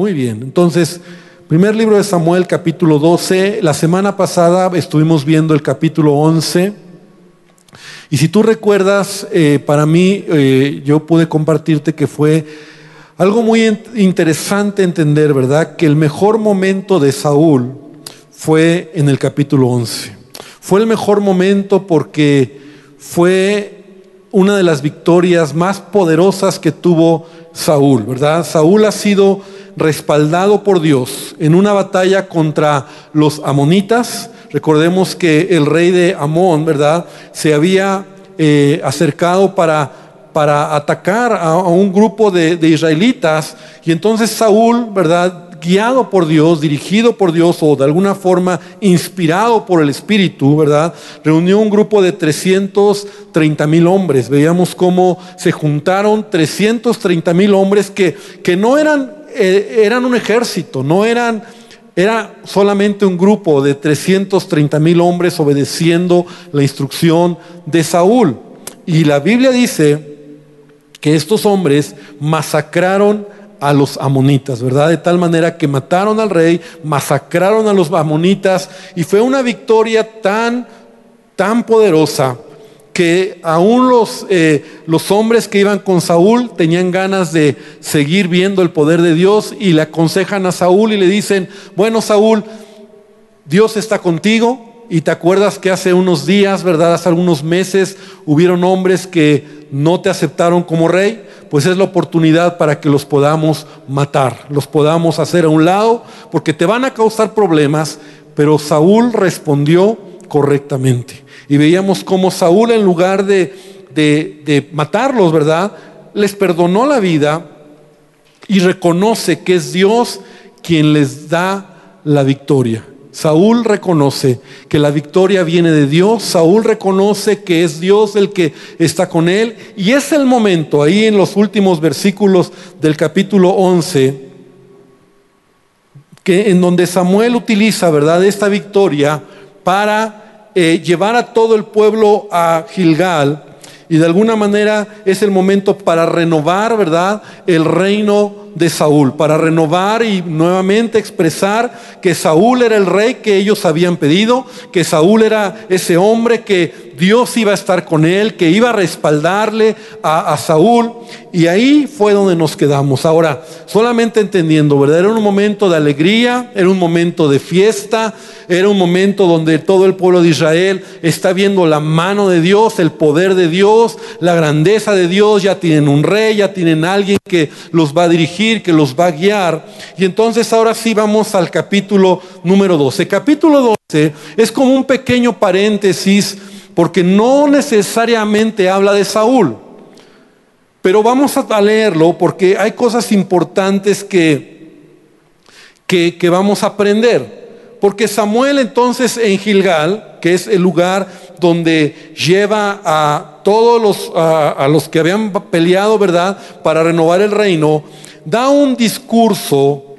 Muy bien, entonces, primer libro de Samuel, capítulo 12. La semana pasada estuvimos viendo el capítulo 11. Y si tú recuerdas, eh, para mí, eh, yo pude compartirte que fue algo muy interesante entender, ¿verdad? Que el mejor momento de Saúl fue en el capítulo 11. Fue el mejor momento porque fue una de las victorias más poderosas que tuvo Saúl, ¿verdad? Saúl ha sido respaldado por Dios en una batalla contra los amonitas. Recordemos que el rey de Amón, ¿verdad? Se había eh, acercado para para atacar a, un grupo de, israelitas. Y entonces Saúl, ¿verdad? Guiado por Dios, dirigido por Dios o de alguna forma inspirado por el Espíritu, ¿verdad? Reunió un grupo de 330 mil hombres. Veíamos cómo se juntaron 330 mil hombres que, que no eran, eh, eran un ejército, no eran era solamente un grupo de 330 mil hombres obedeciendo la instrucción de Saúl. Y la Biblia dice que estos hombres masacraron a los amonitas, ¿verdad? De tal manera que mataron al rey, masacraron a los amonitas y fue una victoria tan, tan poderosa que aún los, eh, los hombres que iban con Saúl tenían ganas de seguir viendo el poder de Dios y le aconsejan a Saúl y le dicen, bueno Saúl, Dios está contigo, y te acuerdas que hace unos días, ¿verdad? Hace algunos meses hubieron hombres que no te aceptaron como rey. Pues es la oportunidad para que los podamos matar, los podamos hacer a un lado, porque te van a causar problemas. Pero Saúl respondió correctamente. Y veíamos cómo Saúl en lugar de, de, de matarlos, ¿verdad? Les perdonó la vida y reconoce que es Dios quien les da la victoria. Saúl reconoce que la victoria viene de Dios, Saúl reconoce que es Dios el que está con él y es el momento ahí en los últimos versículos del capítulo 11 que en donde Samuel utiliza, ¿verdad?, esta victoria para eh, llevar a todo el pueblo a Gilgal y de alguna manera es el momento para renovar, ¿verdad?, el reino de Saúl, para renovar y nuevamente expresar que Saúl era el rey que ellos habían pedido, que Saúl era ese hombre que Dios iba a estar con él, que iba a respaldarle a, Saúl. Y ahí fue donde nos quedamos. Ahora, solamente entendiendo, ¿verdad? Era un momento de alegría, era un momento de fiesta, era un momento donde todo el pueblo de Israel está viendo la mano de Dios, el poder de Dios, la grandeza de Dios. Ya tienen un rey, ya tienen alguien que los va a dirigir que los va a guiar. Y entonces ahora sí vamos al capítulo número 12. Capítulo 12 es como un pequeño paréntesis porque no necesariamente habla de Saúl. Pero vamos a leerlo porque hay cosas importantes que, que, vamos a aprender. Porque Samuel entonces en Gilgal, que es el lugar donde lleva a todos los, a los que habían peleado, ¿verdad?, para renovar el reino, da un discurso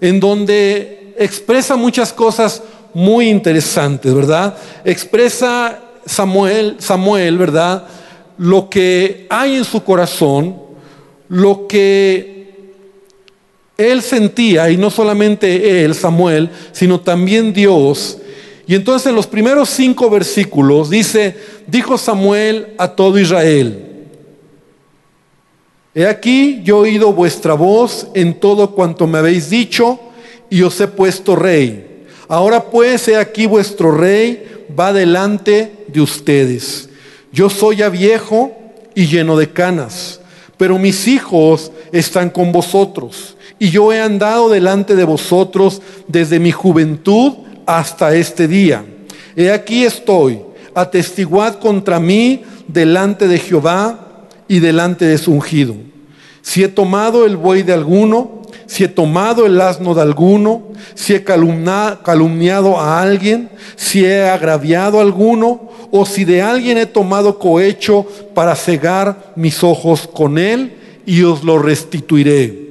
en donde expresa muchas cosas muy interesantes, ¿verdad? Expresa Samuel, Samuel, ¿verdad? Lo que hay en su corazón, lo que él sentía, y no solamente él, Samuel, sino también Dios. Y entonces en los primeros cinco versículos dice, dijo Samuel a todo Israel, He aquí, yo he oído vuestra voz en todo cuanto me habéis dicho y os he puesto rey. Ahora pues, he aquí vuestro rey va delante de ustedes. Yo soy ya viejo y lleno de canas, pero mis hijos están con vosotros. Y yo he andado delante de vosotros desde mi juventud hasta este día. He aquí estoy, atestiguad contra mí delante de Jehová y delante de su ungido. Si he tomado el buey de alguno, si he tomado el asno de alguno, si he calumniado a alguien, si he agraviado a alguno, o si de alguien he tomado cohecho para cegar mis ojos con él, y os lo restituiré.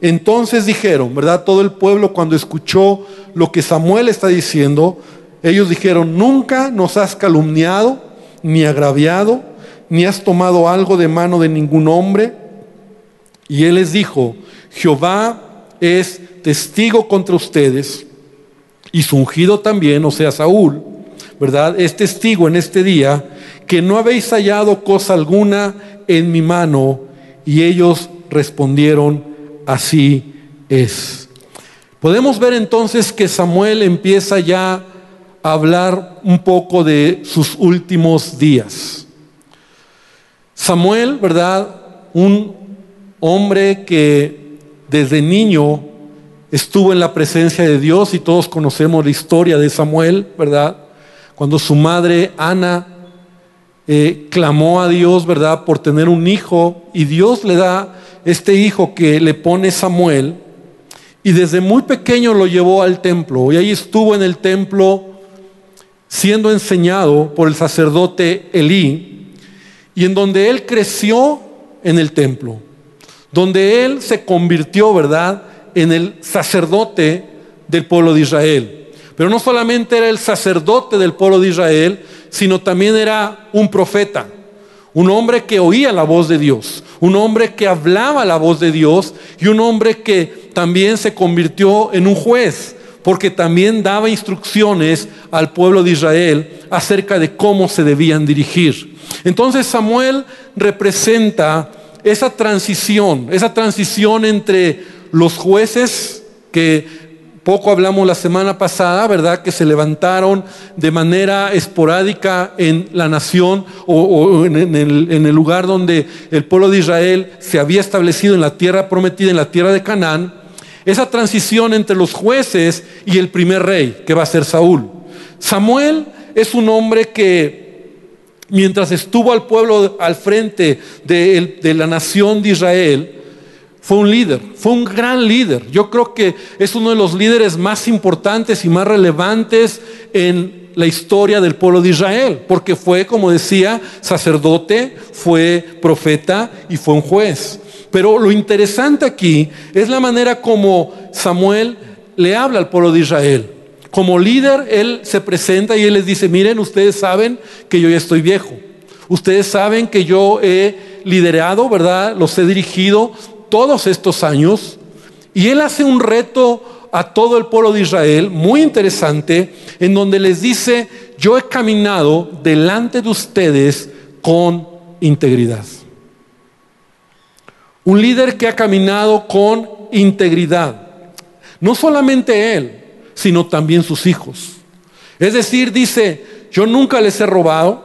Entonces dijeron, ¿verdad? Todo el pueblo cuando escuchó lo que Samuel está diciendo, ellos dijeron, nunca nos has calumniado, ni agraviado, ni has tomado algo de mano de ningún hombre. Y él les dijo, Jehová es testigo contra ustedes y su ungido también, o sea, Saúl, ¿verdad? Es testigo en este día que no habéis hallado cosa alguna en mi mano. Y ellos respondieron, así es. Podemos ver entonces que Samuel empieza ya a hablar un poco de sus últimos días. Samuel, ¿verdad? Un hombre que desde niño estuvo en la presencia de Dios y todos conocemos la historia de Samuel, ¿verdad? Cuando su madre Ana eh, clamó a Dios, ¿verdad?, por tener un hijo y Dios le da este hijo que le pone Samuel y desde muy pequeño lo llevó al templo y ahí estuvo en el templo siendo enseñado por el sacerdote Elí y en donde él creció en el templo, donde él se convirtió, ¿verdad?, en el sacerdote del pueblo de Israel. Pero no solamente era el sacerdote del pueblo de Israel, sino también era un profeta, un hombre que oía la voz de Dios, un hombre que hablaba la voz de Dios y un hombre que también se convirtió en un juez, porque también daba instrucciones al pueblo de Israel acerca de cómo se debían dirigir. Entonces Samuel representa esa transición, esa transición entre los jueces que poco hablamos la semana pasada, ¿verdad? Que se levantaron de manera esporádica en la nación o, en, el, en el lugar donde el pueblo de Israel se había establecido en la tierra prometida, en la tierra de Canaán. Esa transición entre los jueces y el primer rey, que va a ser Saúl. Samuel es un hombre que mientras estuvo al pueblo al frente de, la nación de Israel, fue un líder, fue un gran líder. Yo creo que es uno de los líderes más importantes y más relevantes en la historia del pueblo de Israel, porque fue, como decía, sacerdote, fue profeta y fue un juez. Pero lo interesante aquí es la manera como Samuel le habla al pueblo de Israel. Como líder, él se presenta y él les dice, miren, ustedes saben que yo ya estoy viejo. Ustedes saben que yo he liderado, ¿verdad? Los he dirigido todos estos años y él hace un reto a todo el pueblo de Israel muy interesante en donde les dice, yo he caminado delante de ustedes con integridad. Un líder que ha caminado con integridad. No solamente él, sino también sus hijos. Es decir, dice, yo nunca les he robado,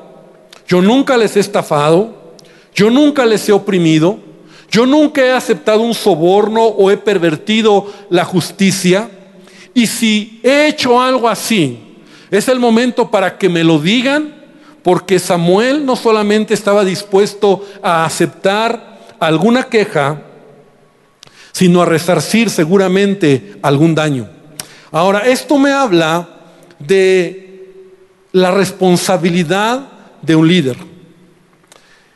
yo nunca les he estafado, yo nunca les he oprimido, yo nunca he aceptado un soborno o he pervertido la justicia. Y si he hecho algo así, es el momento para que me lo digan, porque Samuel no solamente estaba dispuesto a aceptar alguna queja, sino a resarcir seguramente algún daño. Ahora, esto me habla de la responsabilidad de un líder.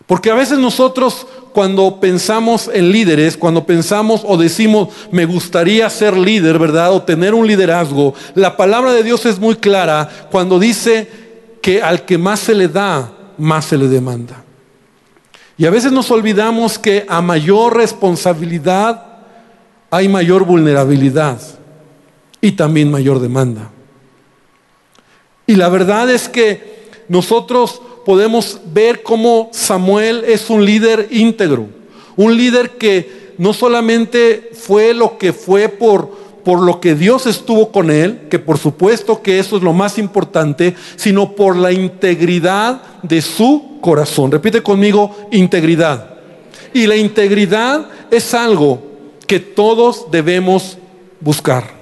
Porque a veces nosotros cuando pensamos en líderes, cuando pensamos o decimos, me gustaría ser líder, ¿verdad? O tener un liderazgo, la palabra de Dios es muy clara cuando dice que al que más se le da, más se le demanda. Y a veces nos olvidamos que a mayor responsabilidad hay mayor vulnerabilidad y también mayor demanda. Y la verdad es que nosotros podemos ver cómo Samuel es un líder íntegro, un líder que no solamente fue lo que fue por, por lo que Dios estuvo con él, que por supuesto que eso es lo más importante, sino por la integridad de su corazón. Repite conmigo, integridad. Y la integridad es algo que todos debemos buscar.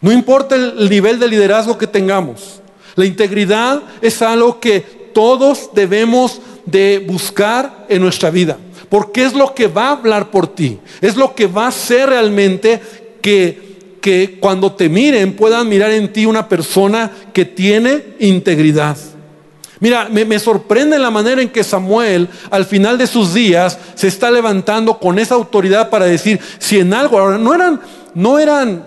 No importa el nivel de liderazgo que tengamos. La integridad es algo que todos debemos de buscar en nuestra vida. Porque es lo que va a hablar por ti. Es lo que va a hacer realmente que, que cuando te miren puedan mirar en ti una persona que tiene integridad. Mira, me, me, sorprende la manera en que Samuel al final de sus días se está levantando con esa autoridad para decir, si en algo, ahora no eran, no eran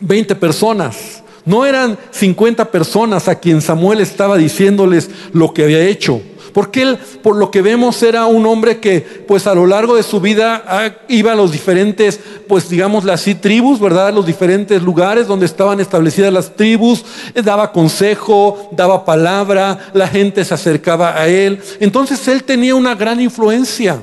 20 personas, no eran 50 personas a quien Samuel estaba diciéndoles lo que había hecho. Porque él, por lo que vemos, era un hombre que, pues a lo largo de su vida ah, iba a los diferentes, pues digamos así, tribus, ¿verdad? Los diferentes lugares donde estaban establecidas las tribus, eh, daba consejo, daba palabra, la gente se acercaba a él. Entonces él tenía una gran influencia,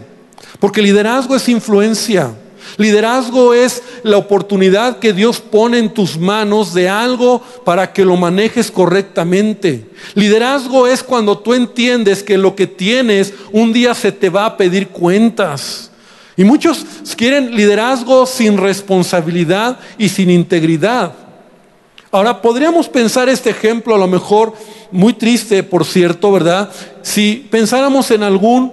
porque liderazgo es influencia. Liderazgo es la oportunidad que Dios pone en tus manos de algo para que lo manejes correctamente. Liderazgo es cuando tú entiendes que lo que tienes un día se te va a pedir cuentas. Y muchos quieren liderazgo sin responsabilidad y sin integridad. Ahora, podríamos pensar este ejemplo a lo mejor muy triste, por cierto, ¿verdad? Si pensáramos en algún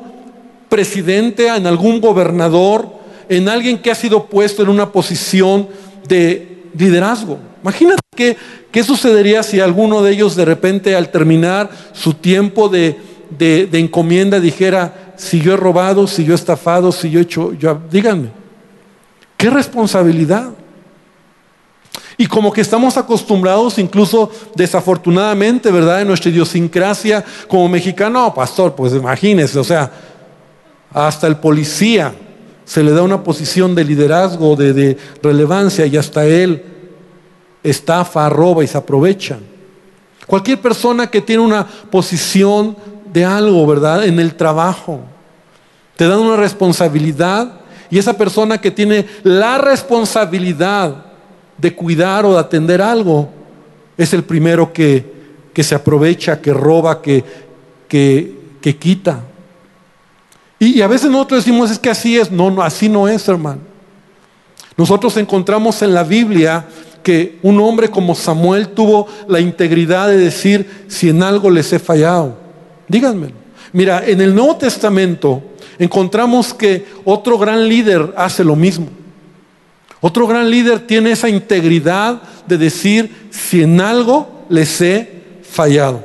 presidente, en algún gobernador, en alguien que ha sido puesto en una posición de liderazgo. Imagínate qué, qué sucedería si alguno de ellos de repente al terminar su tiempo de, de, encomienda dijera, si yo he robado, si yo he estafado, si yo he hecho, díganme, qué responsabilidad. Y como que estamos acostumbrados, incluso desafortunadamente, ¿verdad? En nuestra idiosincrasia como mexicano, pastor, pues imagínese, o sea, hasta el policía se le da una posición de liderazgo, de, relevancia y hasta él estafa, roba y se aprovecha. Cualquier persona que tiene una posición de algo, ¿verdad? En el trabajo, te dan una responsabilidad y esa persona que tiene la responsabilidad de cuidar o de atender algo, es el primero que, que se aprovecha, que roba, que, que, que quita. Y, a veces nosotros decimos, es que así es. No, no, así no es, hermano. Nosotros encontramos en la Biblia que un hombre como Samuel tuvo la integridad de decir, si en algo les he fallado, díganmelo. Mira, en el Nuevo Testamento encontramos que otro gran líder hace lo mismo. Otro gran líder tiene esa integridad de decir, si en algo les he fallado.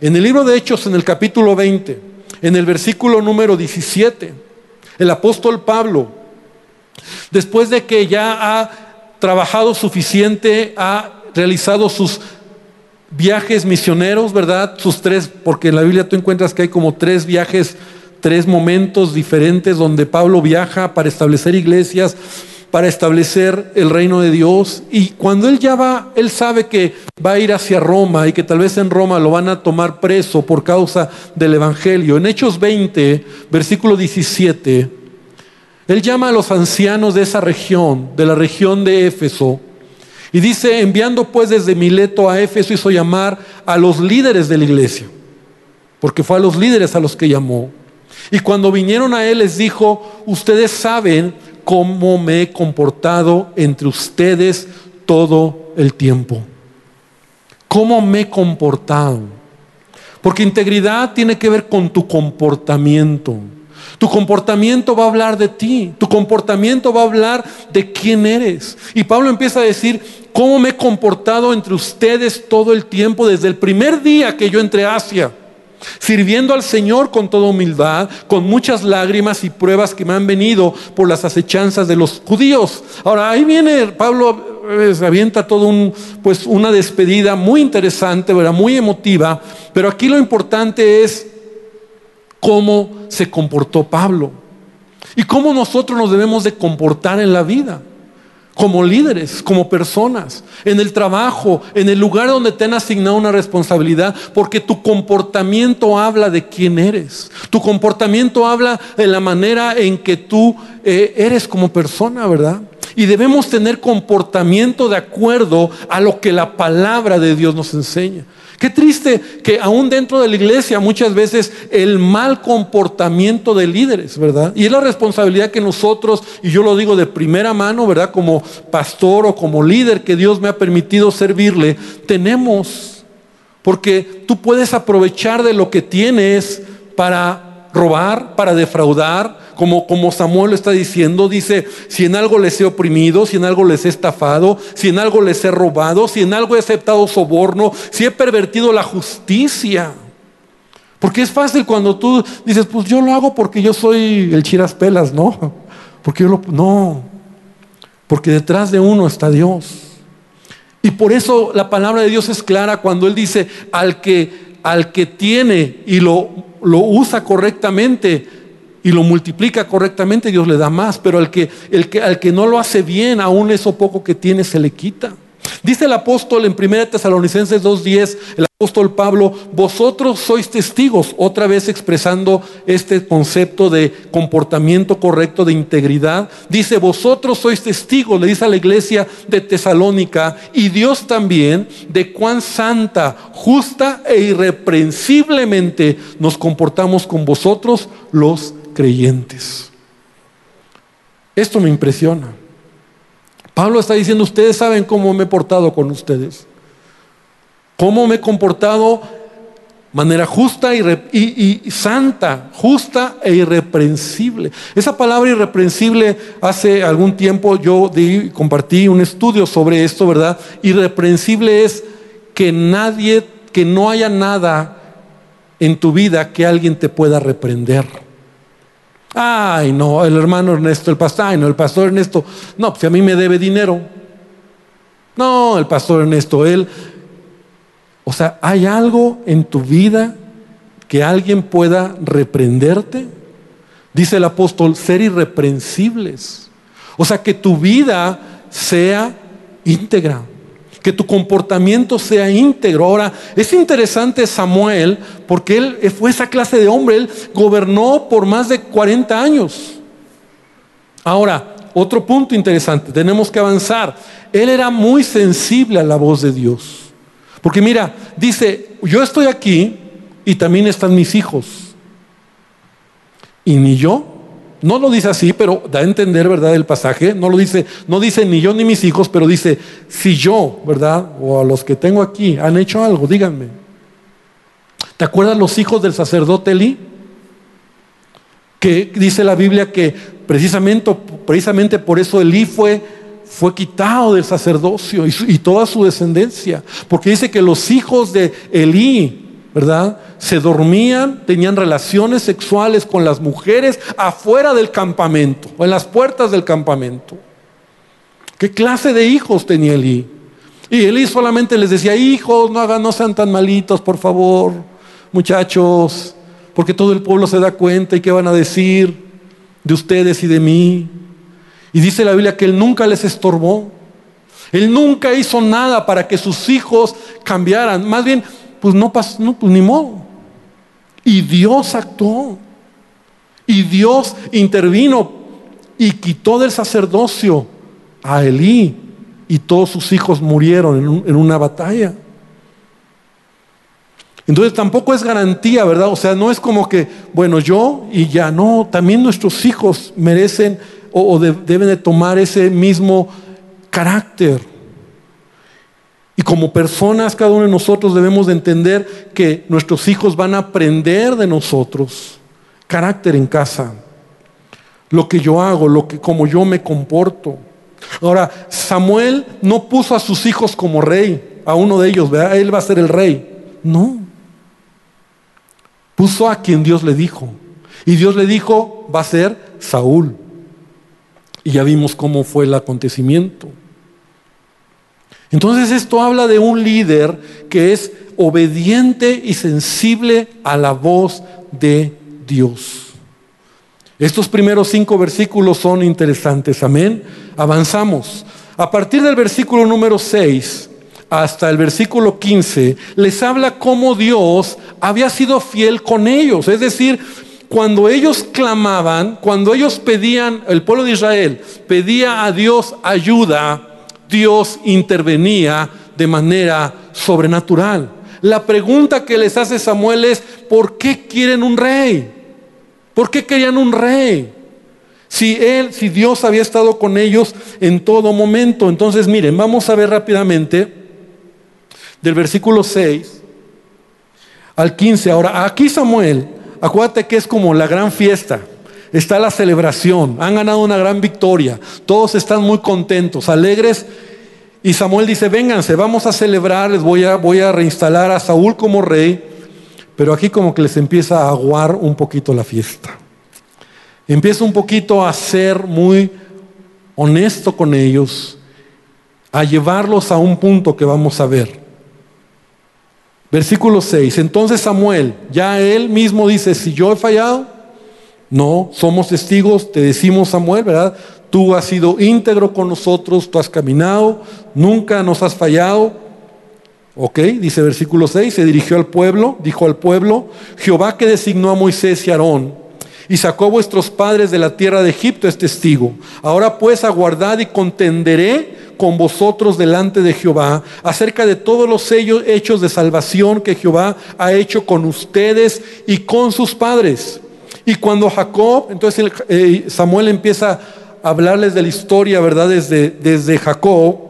En el libro de Hechos, en el capítulo 20, en el versículo número 17, el apóstol Pablo, después de que ya ha trabajado suficiente, ha realizado sus viajes misioneros, ¿verdad? Sus tres, porque en la Biblia tú encuentras que hay como tres viajes, tres momentos diferentes donde Pablo viaja para establecer iglesias, para establecer el reino de Dios. Y cuando él ya va, él sabe que va a ir hacia Roma y que tal vez en Roma lo van a tomar preso por causa del Evangelio. En Hechos 20, versículo 17, él llama a los ancianos de esa región, de la región de Éfeso, y dice, enviando pues desde Mileto a Éfeso hizo llamar a los líderes de la iglesia, porque fue a los líderes a los que llamó. Y cuando vinieron a él les dijo, ustedes saben cómo me he comportado entre ustedes todo el tiempo. ¿Cómo me he comportado? Porque integridad tiene que ver con tu comportamiento. Tu comportamiento va a hablar de ti, tu comportamiento va a hablar de quién eres. Y Pablo empieza a decir, ¿cómo me he comportado entre ustedes todo el tiempo desde el primer día que yo entré a Asia? Sirviendo al Señor con toda humildad, con muchas lágrimas y pruebas que me han venido por las acechanzas de los judíos. Ahora, ahí viene Pablo, eh, se avienta todo un, pues una despedida muy interesante, ¿verdad? muy emotiva, pero aquí lo importante es cómo se comportó Pablo y cómo nosotros nos debemos de comportar en la vida como líderes, como personas, en el trabajo, en el lugar donde te han asignado una responsabilidad, porque tu comportamiento habla de quién eres. Tu comportamiento habla de la manera en que tú eh, eres como persona, ¿verdad? Y debemos tener comportamiento de acuerdo a lo que la palabra de Dios nos enseña. Qué triste que aún dentro de la iglesia muchas veces el mal comportamiento de líderes, ¿verdad? Y es la responsabilidad que nosotros, y yo lo digo de primera mano, ¿verdad? Como pastor o como líder que Dios me ha permitido servirle, tenemos, porque tú puedes aprovechar de lo que tienes para robar, para defraudar, como, Samuel lo está diciendo, dice, si en algo les he oprimido, si en algo les he estafado, si en algo les he robado, si en algo he aceptado soborno, si he pervertido la justicia. Porque es fácil cuando tú dices, pues yo lo hago porque yo soy el chiras pelas, ¿no? Porque yo lo... No, porque detrás de uno está Dios. Y por eso la palabra de Dios es clara cuando Él dice, al que, al que tiene y lo lo usa correctamente y lo multiplica correctamente, Dios le da más, pero al que, el que, al que no lo hace bien, aún eso poco que tiene se le quita. Dice el apóstol en 1 Tesalonicenses 2.10, el apóstol Pablo, vosotros sois testigos, otra vez expresando este concepto de comportamiento correcto, de integridad. Dice, vosotros sois testigos, le dice a la iglesia de Tesalónica, y Dios también, de cuán santa, justa e irreprensiblemente nos comportamos con vosotros los creyentes. Esto me impresiona. Pablo está diciendo, ustedes saben cómo me he portado con ustedes. Cómo me he comportado manera justa y, santa, justa e irreprensible. Esa palabra irreprensible, hace algún tiempo yo compartí un estudio sobre esto, ¿verdad? Irreprensible es que nadie, que no haya nada en tu vida que alguien te pueda reprender. Ay, no, el hermano Ernesto, el pastor, ay, no, el pastor Ernesto, no, pues a mí me debe dinero. No, el pastor Ernesto, él. O sea, ¿hay algo en tu vida que alguien pueda reprenderte? Dice el apóstol, ser irreprensibles. O sea, que tu vida sea íntegra que tu comportamiento sea íntegro. Ahora, es interesante Samuel porque él fue esa clase de hombre, él gobernó por más de 40 años. Ahora, otro punto interesante, tenemos que avanzar. Él era muy sensible a la voz de Dios. Porque mira, dice, yo estoy aquí y también están mis hijos. Y ni yo no lo dice así, pero da a entender, ¿verdad? El pasaje. No lo dice, no dice ni yo ni mis hijos, pero dice, si yo, ¿verdad? O a los que tengo aquí han hecho algo, díganme. ¿Te acuerdas los hijos del sacerdote Elí? Que dice la Biblia que precisamente, precisamente por eso Elí fue, fue quitado del sacerdocio y, y toda su descendencia. Porque dice que los hijos de Elí, ¿verdad? Se dormían, tenían relaciones sexuales con las mujeres afuera del campamento, o en las puertas del campamento. ¿Qué clase de hijos tenía Elí? Y Elí solamente les decía, hijos, no hagan, no sean tan malitos, por favor, muchachos, porque todo el pueblo se da cuenta y qué van a decir de ustedes y de mí. Y dice la Biblia que él nunca les estorbó. Él nunca hizo nada para que sus hijos cambiaran. Más bien, pues no pasó, no, pues ni modo. Y Dios actuó. Y Dios intervino y quitó del sacerdocio a Elí y todos sus hijos murieron en, una batalla. Entonces tampoco es garantía, ¿verdad? O sea, no es como que, bueno, yo y ya, no, también nuestros hijos merecen o, deben de tomar ese mismo carácter. Y como personas, cada uno de nosotros debemos de entender que nuestros hijos van a aprender de nosotros carácter en casa, lo que yo hago, lo que como yo me comporto. Ahora, Samuel no puso a sus hijos como rey, a uno de ellos, ¿verdad? Él va a ser el rey. No. Puso a quien Dios le dijo. Y Dios le dijo, va a ser Saúl. Y ya vimos cómo fue el acontecimiento. Entonces esto habla de un líder que es obediente y sensible a la voz de Dios. Estos primeros cinco versículos son interesantes, amén. Avanzamos. A partir del versículo número 6 hasta el versículo 15, les habla cómo Dios había sido fiel con ellos. Es decir, cuando ellos clamaban, cuando ellos pedían, el pueblo de Israel pedía a Dios ayuda, Dios intervenía de manera sobrenatural. La pregunta que les hace Samuel es, ¿por qué quieren un rey? ¿Por qué querían un rey? Si él, si Dios había estado con ellos en todo momento. Entonces, miren, vamos a ver rápidamente del versículo 6 al 15. Ahora, aquí Samuel, acuérdate que es como la gran fiesta está la celebración, han ganado una gran victoria, todos están muy contentos, alegres. Y Samuel dice, vénganse, vamos a celebrar, les voy a, voy a reinstalar a Saúl como rey, pero aquí como que les empieza a aguar un poquito la fiesta. Empieza un poquito a ser muy honesto con ellos, a llevarlos a un punto que vamos a ver. Versículo 6. Entonces Samuel, ya él mismo dice, si yo he fallado, no, somos testigos, te decimos Samuel, ¿verdad? Tú has sido íntegro con nosotros, tú has caminado, nunca nos has fallado. Ok, dice versículo 6, se dirigió al pueblo, dijo al pueblo, Jehová que designó a Moisés y Aarón y sacó a vuestros padres de la tierra de Egipto es testigo. Ahora pues aguardad y contenderé con vosotros delante de Jehová acerca de todos los hechos de salvación que Jehová ha hecho con ustedes y con sus padres. Y cuando Jacob, entonces eh, Samuel empieza a hablarles de la historia, ¿verdad? Desde, desde Jacob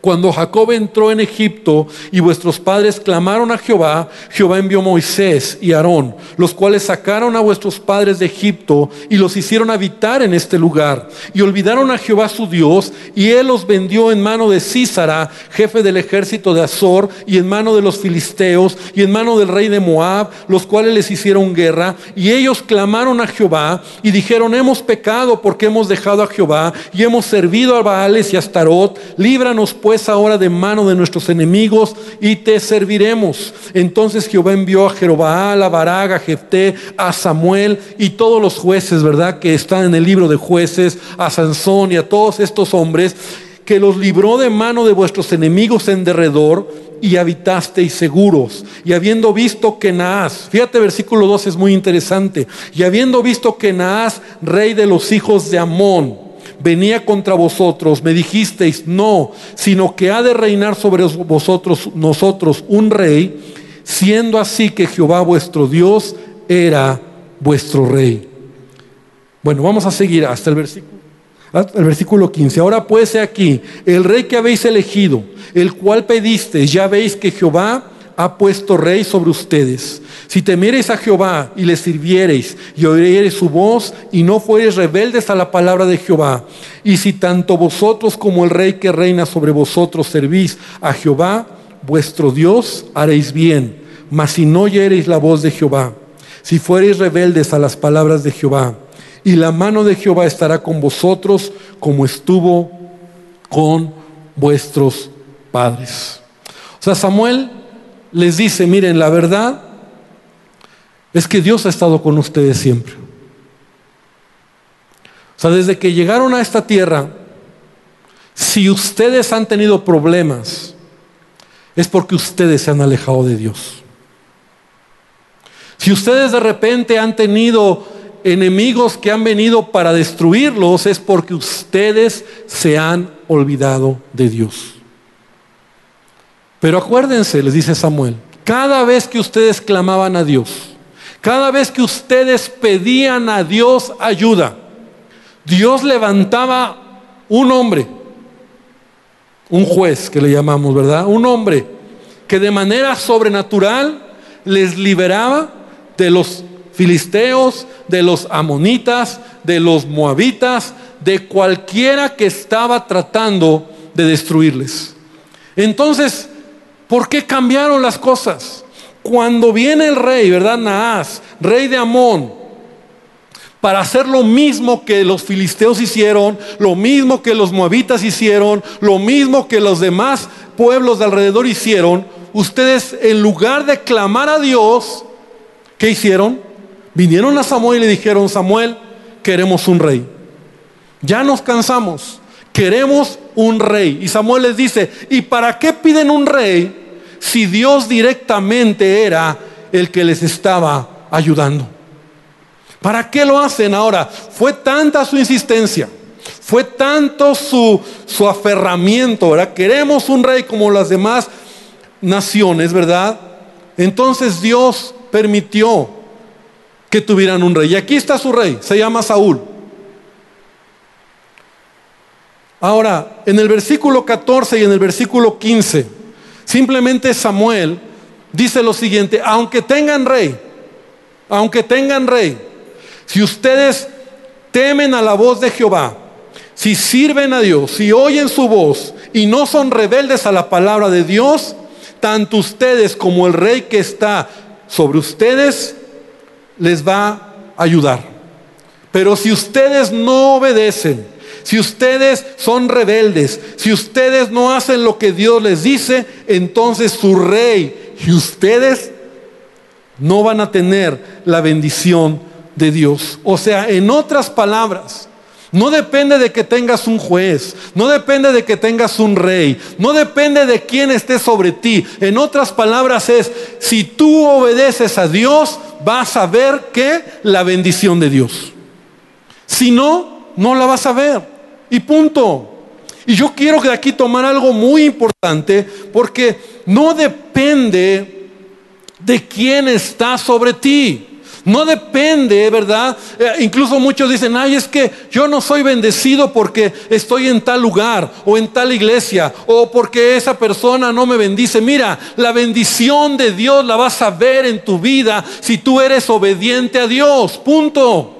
cuando Jacob entró en Egipto y vuestros padres clamaron a Jehová, Jehová envió Moisés y Aarón, los cuales sacaron a vuestros padres de Egipto y los hicieron habitar en este lugar. Y olvidaron a Jehová su Dios, y él los vendió en mano de Císara, jefe del ejército de Azor, y en mano de los filisteos, y en mano del rey de Moab, los cuales les hicieron guerra. Y ellos clamaron a Jehová y dijeron, hemos pecado porque hemos dejado a Jehová y hemos servido a Baales y a Astarot. Líbranos pues ahora de mano de nuestros enemigos y te serviremos. Entonces Jehová envió a Jerobaal, a Barak, a Jefté, a Samuel y todos los jueces, ¿verdad? Que están en el libro de jueces, a Sansón y a todos estos hombres, que los libró de mano de vuestros enemigos en derredor y habitasteis seguros. Y habiendo visto que Naas, fíjate versículo 2 es muy interesante, y habiendo visto que Naas, rey de los hijos de Amón, venía contra vosotros, me dijisteis, no, sino que ha de reinar sobre vosotros nosotros un rey, siendo así que Jehová vuestro Dios era vuestro rey. Bueno, vamos a seguir hasta el versículo. El versículo 15. Ahora pues aquí, el rey que habéis elegido, el cual pedisteis, ya veis que Jehová ha puesto rey sobre ustedes. Si temiereis a Jehová y le sirviereis y oiréis su voz y no fuereis rebeldes a la palabra de Jehová, y si tanto vosotros como el rey que reina sobre vosotros servís a Jehová, vuestro Dios, haréis bien. Mas si no oyereis la voz de Jehová, si fuereis rebeldes a las palabras de Jehová, y la mano de Jehová estará con vosotros como estuvo con vuestros padres. O sea, Samuel les dice, miren, la verdad es que Dios ha estado con ustedes siempre. O sea, desde que llegaron a esta tierra, si ustedes han tenido problemas, es porque ustedes se han alejado de Dios. Si ustedes de repente han tenido enemigos que han venido para destruirlos, es porque ustedes se han olvidado de Dios. Pero acuérdense, les dice Samuel, cada vez que ustedes clamaban a Dios, cada vez que ustedes pedían a Dios ayuda, Dios levantaba un hombre, un juez que le llamamos, ¿verdad? Un hombre que de manera sobrenatural les liberaba de los filisteos, de los amonitas, de los moabitas, de cualquiera que estaba tratando de destruirles. Entonces, ¿Por qué cambiaron las cosas? Cuando viene el rey, ¿verdad? Naas, rey de Amón, para hacer lo mismo que los filisteos hicieron, lo mismo que los moabitas hicieron, lo mismo que los demás pueblos de alrededor hicieron, ustedes en lugar de clamar a Dios, ¿qué hicieron? Vinieron a Samuel y le dijeron, Samuel, queremos un rey. Ya nos cansamos, queremos un rey. Y Samuel les dice, ¿y para qué piden un rey si Dios directamente era el que les estaba ayudando? ¿Para qué lo hacen ahora? Fue tanta su insistencia, fue tanto su, su aferramiento, ¿verdad? Queremos un rey como las demás naciones, ¿verdad? Entonces Dios permitió que tuvieran un rey. Y aquí está su rey, se llama Saúl. Ahora, en el versículo 14 y en el versículo 15, simplemente Samuel dice lo siguiente, aunque tengan rey, aunque tengan rey, si ustedes temen a la voz de Jehová, si sirven a Dios, si oyen su voz y no son rebeldes a la palabra de Dios, tanto ustedes como el rey que está sobre ustedes les va a ayudar. Pero si ustedes no obedecen, si ustedes son rebeldes, si ustedes no hacen lo que Dios les dice, entonces su rey, y ustedes no van a tener la bendición de Dios. O sea, en otras palabras, no depende de que tengas un juez, no depende de que tengas un rey, no depende de quién esté sobre ti. En otras palabras es, si tú obedeces a Dios, vas a ver que la bendición de Dios. Si no, no la vas a ver. Y punto. Y yo quiero de aquí tomar algo muy importante porque no depende de quién está sobre ti. No depende, ¿verdad? Eh, incluso muchos dicen, ay, es que yo no soy bendecido porque estoy en tal lugar o en tal iglesia o porque esa persona no me bendice. Mira, la bendición de Dios la vas a ver en tu vida si tú eres obediente a Dios. Punto.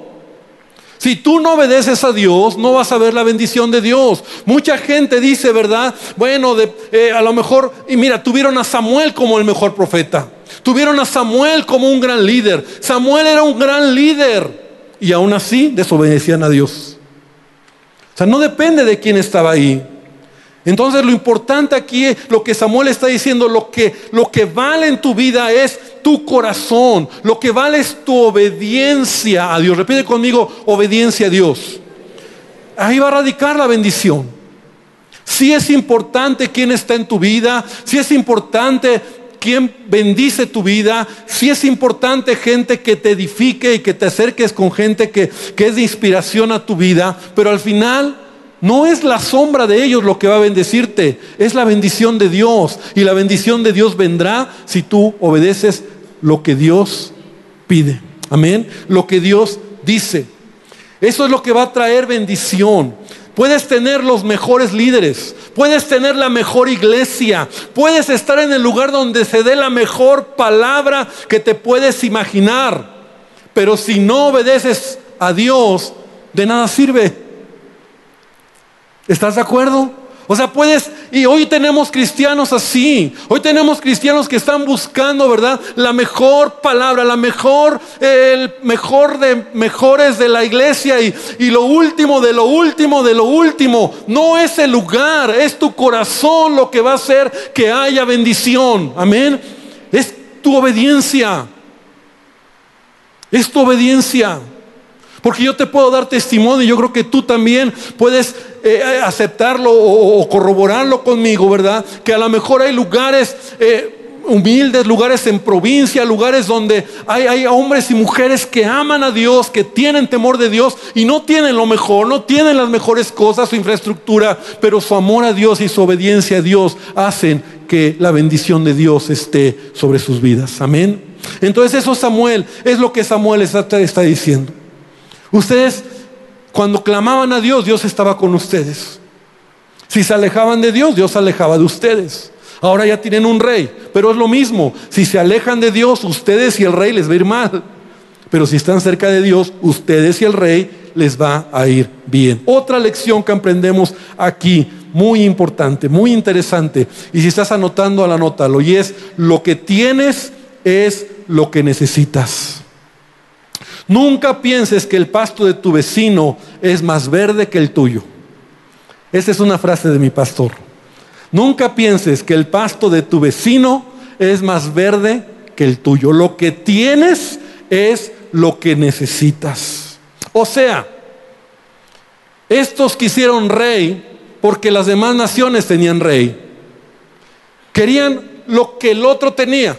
Si tú no obedeces a Dios, no vas a ver la bendición de Dios. Mucha gente dice, ¿verdad? Bueno, eh, a lo mejor, y mira, tuvieron a Samuel como el mejor profeta. Tuvieron a Samuel como un gran líder. Samuel era un gran líder. Y aún así desobedecían a Dios. O sea, no depende de quién estaba ahí. Entonces lo importante aquí, lo que Samuel está diciendo, lo que, lo que vale en tu vida es tu corazón. Lo que vale es tu obediencia a Dios. Repite conmigo, obediencia a Dios. Ahí va a radicar la bendición. Si es importante quién está en tu vida, si es importante quién bendice tu vida, si es importante gente que te edifique y que te acerques con gente que, que es de inspiración a tu vida, pero al final no es la sombra de ellos lo que va a bendecirte, es la bendición de Dios. Y la bendición de Dios vendrá si tú obedeces lo que Dios pide. Amén. Lo que Dios dice. Eso es lo que va a traer bendición. Puedes tener los mejores líderes, puedes tener la mejor iglesia, puedes estar en el lugar donde se dé la mejor palabra que te puedes imaginar. Pero si no obedeces a Dios, de nada sirve. ¿Estás de acuerdo? O sea, puedes, y hoy tenemos cristianos así, hoy tenemos cristianos que están buscando, ¿verdad? La mejor palabra, la mejor, el mejor de mejores de la iglesia y, y lo último de lo último de lo último. No es el lugar, es tu corazón lo que va a hacer que haya bendición. Amén. Es tu obediencia. Es tu obediencia. Porque yo te puedo dar testimonio, y yo creo que tú también puedes eh, eh, aceptarlo o, corroborarlo conmigo, ¿verdad? Que a lo mejor hay lugares eh, humildes, lugares en provincia, lugares donde hay, hombres y mujeres que aman a Dios, que tienen temor de Dios y no tienen lo mejor, no tienen las mejores cosas, su infraestructura, pero su amor a Dios y su obediencia a Dios hacen que la bendición de Dios esté sobre sus vidas. Amén. Entonces eso Samuel es lo que Samuel está diciendo. Ustedes, cuando clamaban a Dios, Dios estaba con ustedes. Si se alejaban de Dios, Dios se alejaba de ustedes. Ahora ya tienen un rey, pero es lo mismo. Si se alejan de Dios, ustedes y el rey les va a ir mal. Pero si están cerca de Dios, ustedes y el rey les va a ir bien. Otra lección que aprendemos aquí, muy importante, muy interesante. Y si estás anotando, anótalo. Y es, lo que tienes es lo que necesitas. Nunca pienses que el pasto de tu vecino es más verde que el tuyo. Esa es una frase de mi pastor. Nunca pienses que el pasto de tu vecino es más verde que el tuyo. Lo que tienes es lo que necesitas. O sea, estos quisieron rey porque las demás naciones tenían rey. Querían lo que el otro tenía.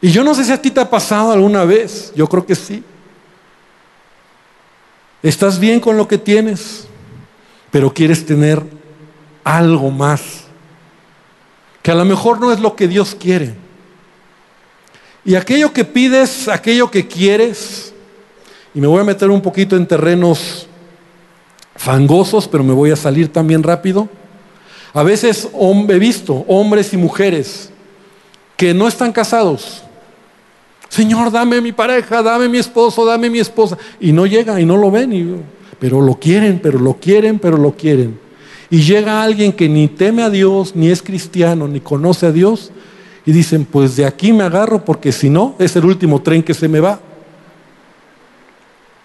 Y yo no sé si a ti te ha pasado alguna vez, yo creo que sí. Estás bien con lo que tienes, pero quieres tener algo más, que a lo mejor no es lo que Dios quiere. Y aquello que pides, aquello que quieres, y me voy a meter un poquito en terrenos fangosos, pero me voy a salir también rápido. A veces he visto hombres y mujeres que no están casados, Señor, dame mi pareja, dame mi esposo, dame mi esposa. Y no llega y no lo ven, pero lo quieren, pero lo quieren, pero lo quieren. Y llega alguien que ni teme a Dios, ni es cristiano, ni conoce a Dios, y dicen, pues de aquí me agarro porque si no, es el último tren que se me va.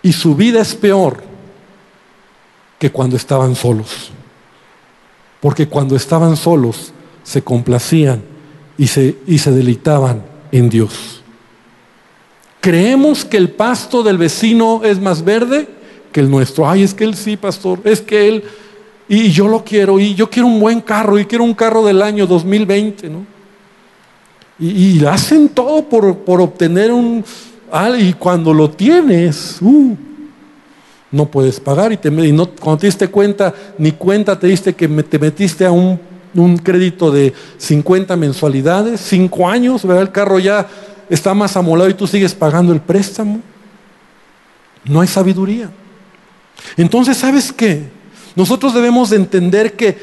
Y su vida es peor que cuando estaban solos. Porque cuando estaban solos se complacían y se, y se deleitaban en Dios. Creemos que el pasto del vecino es más verde que el nuestro. Ay, es que él sí, pastor, es que él, y yo lo quiero, y yo quiero un buen carro, y quiero un carro del año 2020, ¿no? Y, hacen todo por, por obtener un, y cuando lo tienes, uh, no puedes pagar y no, cuando te diste cuenta, ni cuenta te diste que te metiste a un, un, crédito de 50 mensualidades, 5 años, ¿verdad? el carro ya está más amolado y tú sigues pagando el préstamo. No hay sabiduría. Entonces, ¿sabes qué? Nosotros debemos de entender que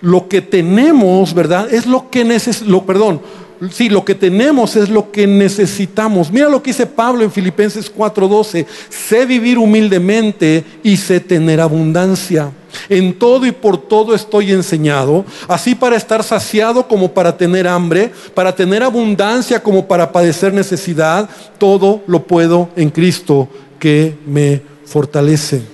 lo que tenemos, ¿verdad? Es lo que necesitamos, perdón, Sí, lo que tenemos es lo que necesitamos. Mira lo que dice Pablo en Filipenses 4:12. Sé vivir humildemente y sé tener abundancia. En todo y por todo estoy enseñado, así para estar saciado como para tener hambre, para tener abundancia como para padecer necesidad, todo lo puedo en Cristo que me fortalece.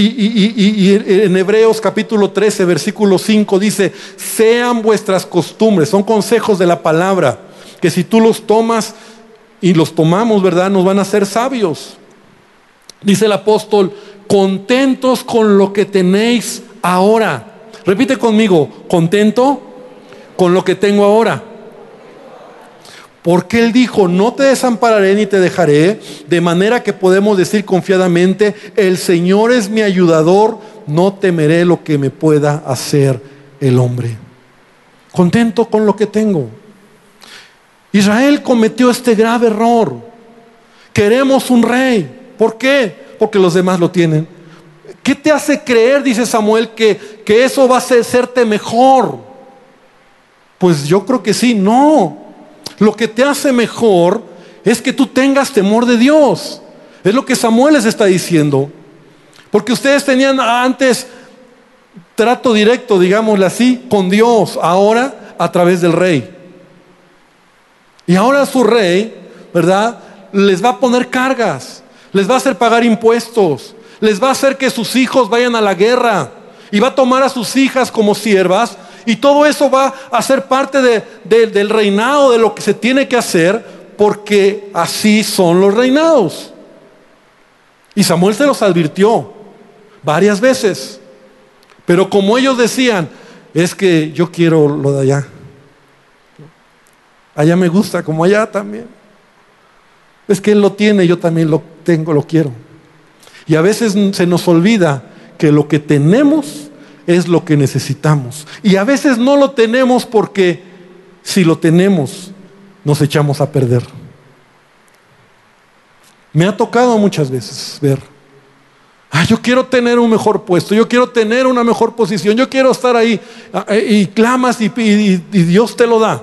Y, en Hebreos capítulo 13, versículo 5 dice, sean vuestras costumbres, son consejos de la palabra, que si tú los tomas y los tomamos, ¿verdad? Nos van a hacer sabios. Dice el apóstol, contentos con lo que tenéis ahora. Repite conmigo, contento con lo que tengo ahora. Porque Él dijo, no te desampararé ni te dejaré, de manera que podemos decir confiadamente, el Señor es mi ayudador, no temeré lo que me pueda hacer el hombre. Contento con lo que tengo. Israel cometió este grave error. Queremos un rey. ¿Por qué? Porque los demás lo tienen. ¿Qué te hace creer, dice Samuel, que, que eso va a hacerte mejor? Pues yo creo que sí, no. Lo que te hace mejor es que tú tengas temor de Dios. Es lo que Samuel les está diciendo. Porque ustedes tenían antes trato directo, digámosle así, con Dios, ahora a través del rey. Y ahora su rey, ¿verdad? Les va a poner cargas, les va a hacer pagar impuestos, les va a hacer que sus hijos vayan a la guerra y va a tomar a sus hijas como siervas y todo eso va a ser parte del reinado, de lo que se tiene que hacer, porque así son los reinados. Y Samuel se los advirtió varias veces. Pero como ellos decían, es que yo quiero lo de allá. Allá me gusta, como allá también. Es que él lo tiene, yo también lo tengo, lo quiero. Y a veces se nos olvida que lo que tenemos es lo que necesitamos. Y a veces no lo tenemos porque si lo tenemos, nos echamos a perder. Me ha tocado muchas veces ver, ah, yo quiero tener un mejor puesto, yo quiero tener una mejor posición, yo quiero estar ahí ah, eh, y clamas y, y Dios te lo da.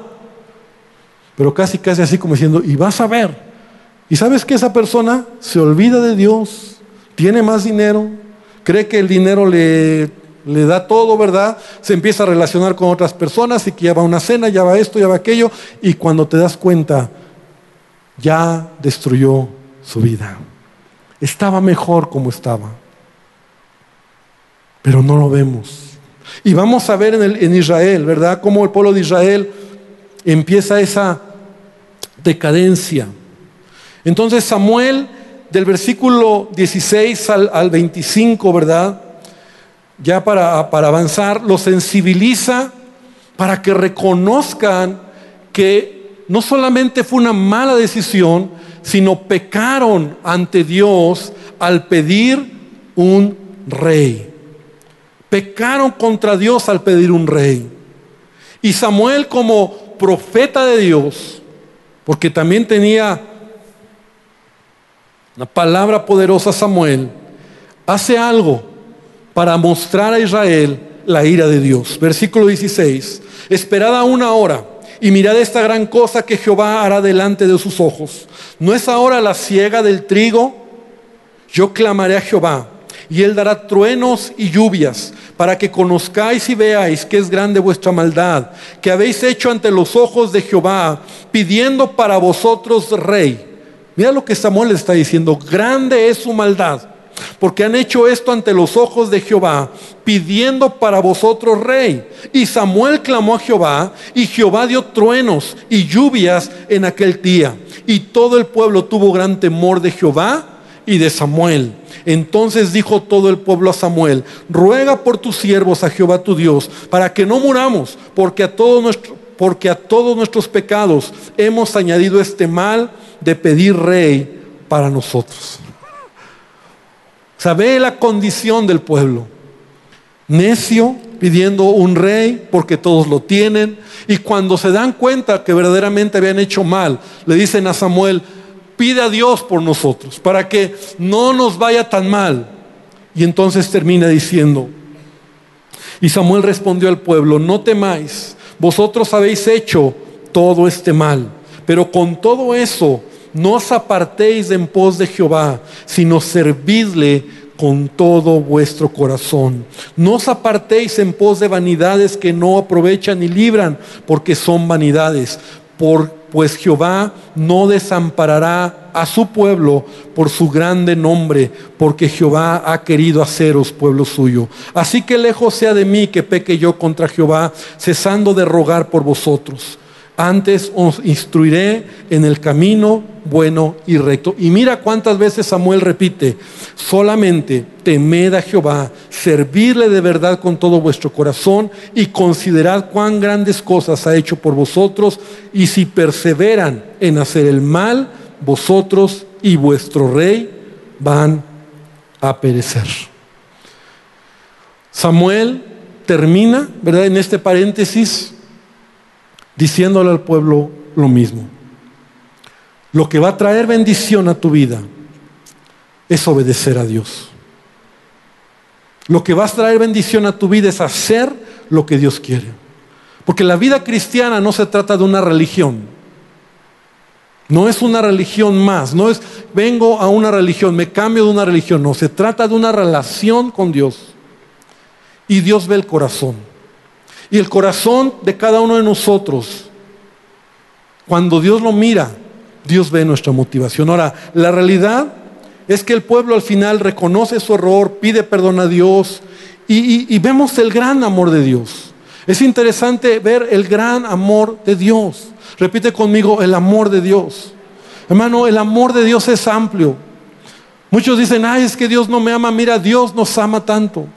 Pero casi, casi así como diciendo, y vas a ver. Y sabes que esa persona se olvida de Dios, tiene más dinero, cree que el dinero le le da todo, ¿verdad? Se empieza a relacionar con otras personas y que ya va una cena, ya va esto, ya va aquello, y cuando te das cuenta, ya destruyó su vida. Estaba mejor como estaba, pero no lo vemos. Y vamos a ver en, en Israel, ¿verdad? Cómo el pueblo de Israel empieza esa decadencia. Entonces Samuel, del versículo 16 al, al 25, ¿verdad? Ya para, para avanzar, los sensibiliza para que reconozcan que no solamente fue una mala decisión, sino pecaron ante Dios al pedir un rey. Pecaron contra Dios al pedir un rey. Y Samuel como profeta de Dios, porque también tenía una palabra poderosa Samuel, hace algo para mostrar a Israel la ira de Dios. Versículo 16. Esperad una hora y mirad esta gran cosa que Jehová hará delante de sus ojos. ¿No es ahora la siega del trigo? Yo clamaré a Jehová y él dará truenos y lluvias para que conozcáis y veáis que es grande vuestra maldad, que habéis hecho ante los ojos de Jehová, pidiendo para vosotros rey. Mira lo que Samuel está diciendo, grande es su maldad. Porque han hecho esto ante los ojos de Jehová, pidiendo para vosotros rey. Y Samuel clamó a Jehová, y Jehová dio truenos y lluvias en aquel día. Y todo el pueblo tuvo gran temor de Jehová y de Samuel. Entonces dijo todo el pueblo a Samuel, ruega por tus siervos a Jehová tu Dios, para que no muramos, porque a todos nuestros porque a todos nuestros pecados hemos añadido este mal de pedir rey para nosotros. Sabe la condición del pueblo. Necio, pidiendo un rey porque todos lo tienen. Y cuando se dan cuenta que verdaderamente habían hecho mal, le dicen a Samuel, pide a Dios por nosotros, para que no nos vaya tan mal. Y entonces termina diciendo, y Samuel respondió al pueblo, no temáis, vosotros habéis hecho todo este mal, pero con todo eso no os apartéis en pos de Jehová, sino servidle con todo vuestro corazón. No os apartéis en pos de vanidades que no aprovechan ni libran, porque son vanidades. Por, pues Jehová no desamparará a su pueblo por su grande nombre, porque Jehová ha querido haceros pueblo suyo. Así que lejos sea de mí que peque yo contra Jehová, cesando de rogar por vosotros. Antes os instruiré en el camino bueno y recto. Y mira cuántas veces Samuel repite, solamente temed a Jehová, servirle de verdad con todo vuestro corazón y considerad cuán grandes cosas ha hecho por vosotros y si perseveran en hacer el mal, vosotros y vuestro rey van a perecer. Samuel termina, ¿verdad? En este paréntesis diciéndole al pueblo lo mismo. Lo que va a traer bendición a tu vida es obedecer a Dios. Lo que va a traer bendición a tu vida es hacer lo que Dios quiere. Porque la vida cristiana no se trata de una religión. No es una religión más, no es vengo a una religión, me cambio de una religión, no, se trata de una relación con Dios. Y Dios ve el corazón. Y el corazón de cada uno de nosotros, cuando Dios lo mira, Dios ve nuestra motivación. Ahora, la realidad es que el pueblo al final reconoce su error, pide perdón a Dios y, y vemos el gran amor de Dios. Es interesante ver el gran amor de Dios. Repite conmigo, el amor de Dios. Hermano, el amor de Dios es amplio. Muchos dicen, ay, es que Dios no me ama. Mira, Dios nos ama tanto.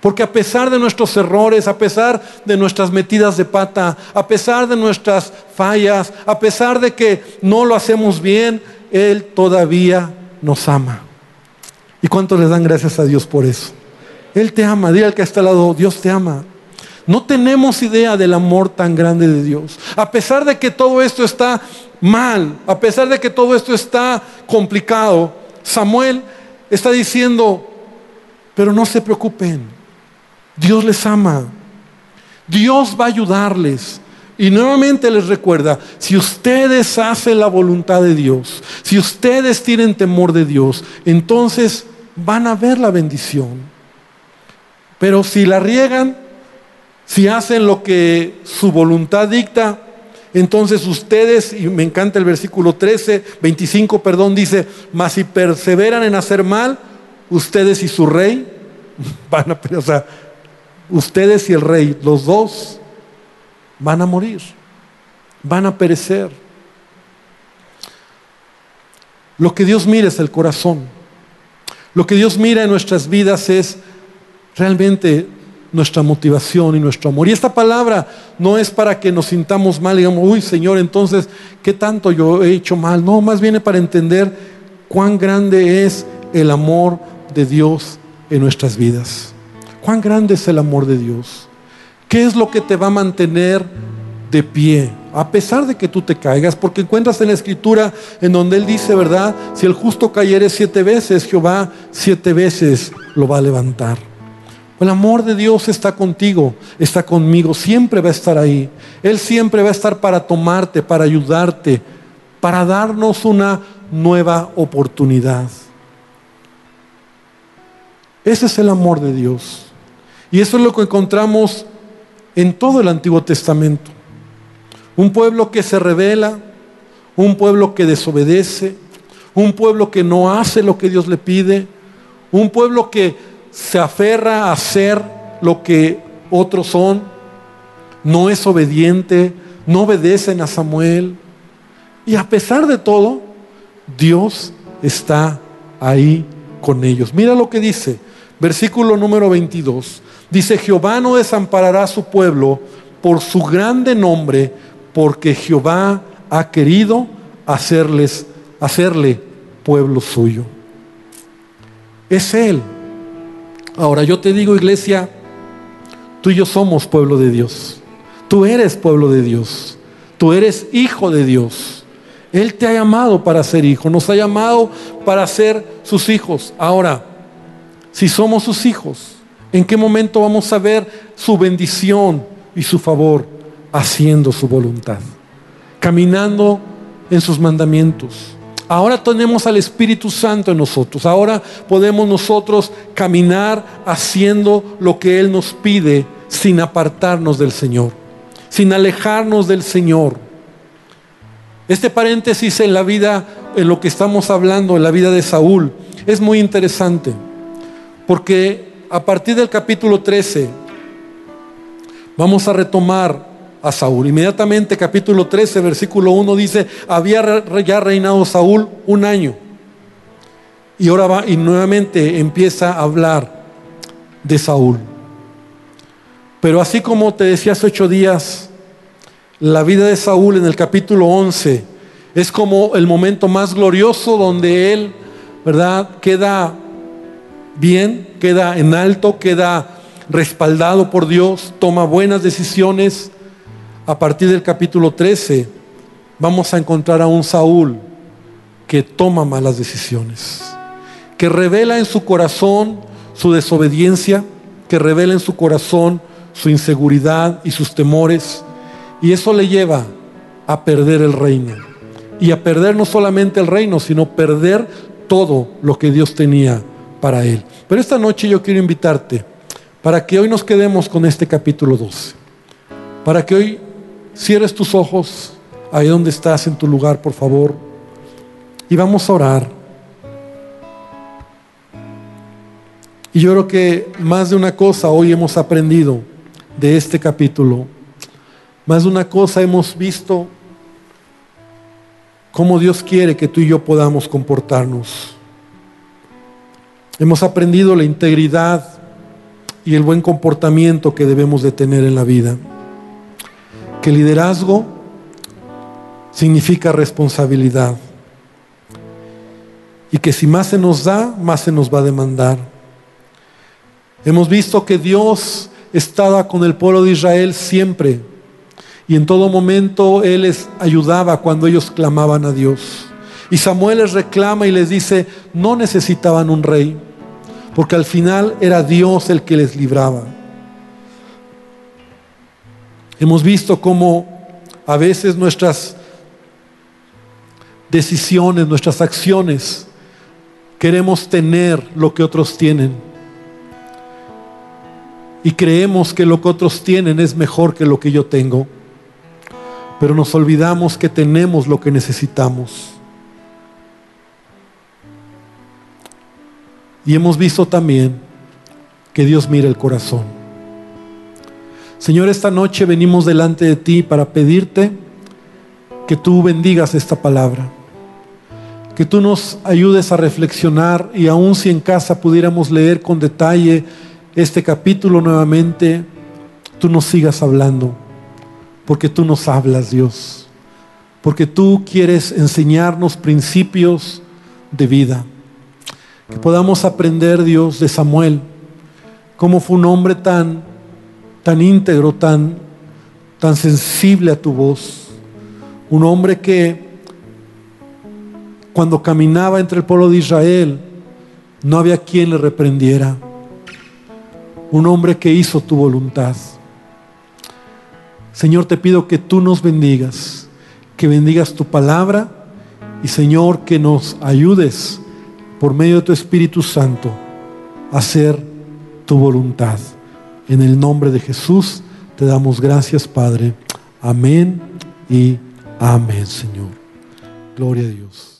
Porque a pesar de nuestros errores, a pesar de nuestras metidas de pata, a pesar de nuestras fallas, a pesar de que no lo hacemos bien, Él todavía nos ama. ¿Y cuántos le dan gracias a Dios por eso? Él te ama, dile al que está al lado, Dios te ama. No tenemos idea del amor tan grande de Dios. A pesar de que todo esto está mal, a pesar de que todo esto está complicado, Samuel está diciendo, pero no se preocupen, Dios les ama. Dios va a ayudarles. Y nuevamente les recuerda, si ustedes hacen la voluntad de Dios, si ustedes tienen temor de Dios, entonces van a ver la bendición. Pero si la riegan, si hacen lo que su voluntad dicta, entonces ustedes, y me encanta el versículo 13, 25, perdón, dice, mas si perseveran en hacer mal, ustedes y su rey van a, o sea, ustedes y el rey, los dos, van a morir, van a perecer. Lo que Dios mira es el corazón. Lo que Dios mira en nuestras vidas es realmente nuestra motivación y nuestro amor. Y esta palabra no es para que nos sintamos mal, digamos, uy Señor, entonces, ¿qué tanto yo he hecho mal? No, más viene para entender cuán grande es el amor de Dios en nuestras vidas. Cuán grande es el amor de Dios. ¿Qué es lo que te va a mantener de pie? A pesar de que tú te caigas, porque encuentras en la escritura en donde Él dice, ¿verdad? Si el justo cayere siete veces, Jehová siete veces lo va a levantar. El amor de Dios está contigo, está conmigo, siempre va a estar ahí. Él siempre va a estar para tomarte, para ayudarte, para darnos una nueva oportunidad. Ese es el amor de Dios. Y eso es lo que encontramos en todo el Antiguo Testamento. Un pueblo que se revela, un pueblo que desobedece, un pueblo que no hace lo que Dios le pide, Un pueblo que se aferra a hacer lo que otros son, no es obediente, no obedecen a Samuel. Y a pesar de todo, Dios está ahí con ellos. Mira lo que dice, versículo número 22. Dice, Jehová no desamparará a su pueblo por su grande nombre, porque Jehová ha querido hacerles, hacerle pueblo suyo. Es Él. Ahora yo te digo, iglesia, tú y yo somos pueblo de Dios. Tú eres pueblo de Dios. Tú eres hijo de Dios. Él te ha llamado para ser hijo, nos ha llamado para ser sus hijos. Ahora, si somos sus hijos, ¿en qué momento vamos a ver su bendición y su favor haciendo su voluntad? Caminando en sus mandamientos. Ahora tenemos al Espíritu Santo en nosotros. Ahora podemos nosotros caminar haciendo lo que Él nos pide sin apartarnos del Señor, sin alejarnos del Señor. Este paréntesis en la vida, en lo que estamos hablando, en la vida de Saúl, es muy interesante. Porque a partir del capítulo 13 vamos a retomar a Saúl. Inmediatamente capítulo 13, versículo 1 dice, había ya reinado Saúl un año. Y ahora va y nuevamente empieza a hablar de Saúl. Pero así como te decía hace ocho días, la vida de Saúl en el capítulo 11 es como el momento más glorioso donde él, ¿verdad? Queda bien, queda en alto, queda respaldado por Dios, toma buenas decisiones. A partir del capítulo 13 vamos a encontrar a un Saúl que toma malas decisiones, que revela en su corazón su desobediencia, que revela en su corazón su inseguridad y sus temores y eso le lleva a perder el reino. Y a perder no solamente el reino, sino perder todo lo que Dios tenía para él. Pero esta noche yo quiero invitarte para que hoy nos quedemos con este capítulo 12. Para que hoy cierres tus ojos ahí donde estás en tu lugar, por favor. Y vamos a orar. Y yo creo que más de una cosa hoy hemos aprendido de este capítulo. Más de una cosa hemos visto cómo Dios quiere que tú y yo podamos comportarnos. Hemos aprendido la integridad y el buen comportamiento que debemos de tener en la vida. Que liderazgo significa responsabilidad. Y que si más se nos da, más se nos va a demandar. Hemos visto que Dios estaba con el pueblo de Israel siempre y en todo momento Él les ayudaba cuando ellos clamaban a Dios. Y Samuel les reclama y les dice, no necesitaban un rey, porque al final era Dios el que les libraba. Hemos visto cómo a veces nuestras decisiones, nuestras acciones, queremos tener lo que otros tienen. Y creemos que lo que otros tienen es mejor que lo que yo tengo pero nos olvidamos que tenemos lo que necesitamos. Y hemos visto también que Dios mira el corazón. Señor, esta noche venimos delante de ti para pedirte que tú bendigas esta palabra, que tú nos ayudes a reflexionar y aun si en casa pudiéramos leer con detalle este capítulo nuevamente, tú nos sigas hablando porque tú nos hablas, Dios, porque tú quieres enseñarnos principios de vida. Que podamos aprender, Dios, de Samuel, cómo fue un hombre tan, tan íntegro, tan, tan sensible a tu voz. Un hombre que cuando caminaba entre el pueblo de Israel, no había quien le reprendiera. Un hombre que hizo tu voluntad. Señor, te pido que tú nos bendigas, que bendigas tu palabra y Señor, que nos ayudes por medio de tu Espíritu Santo hacer tu voluntad. En el nombre de Jesús te damos gracias, Padre. Amén y amén, Señor. Gloria a Dios.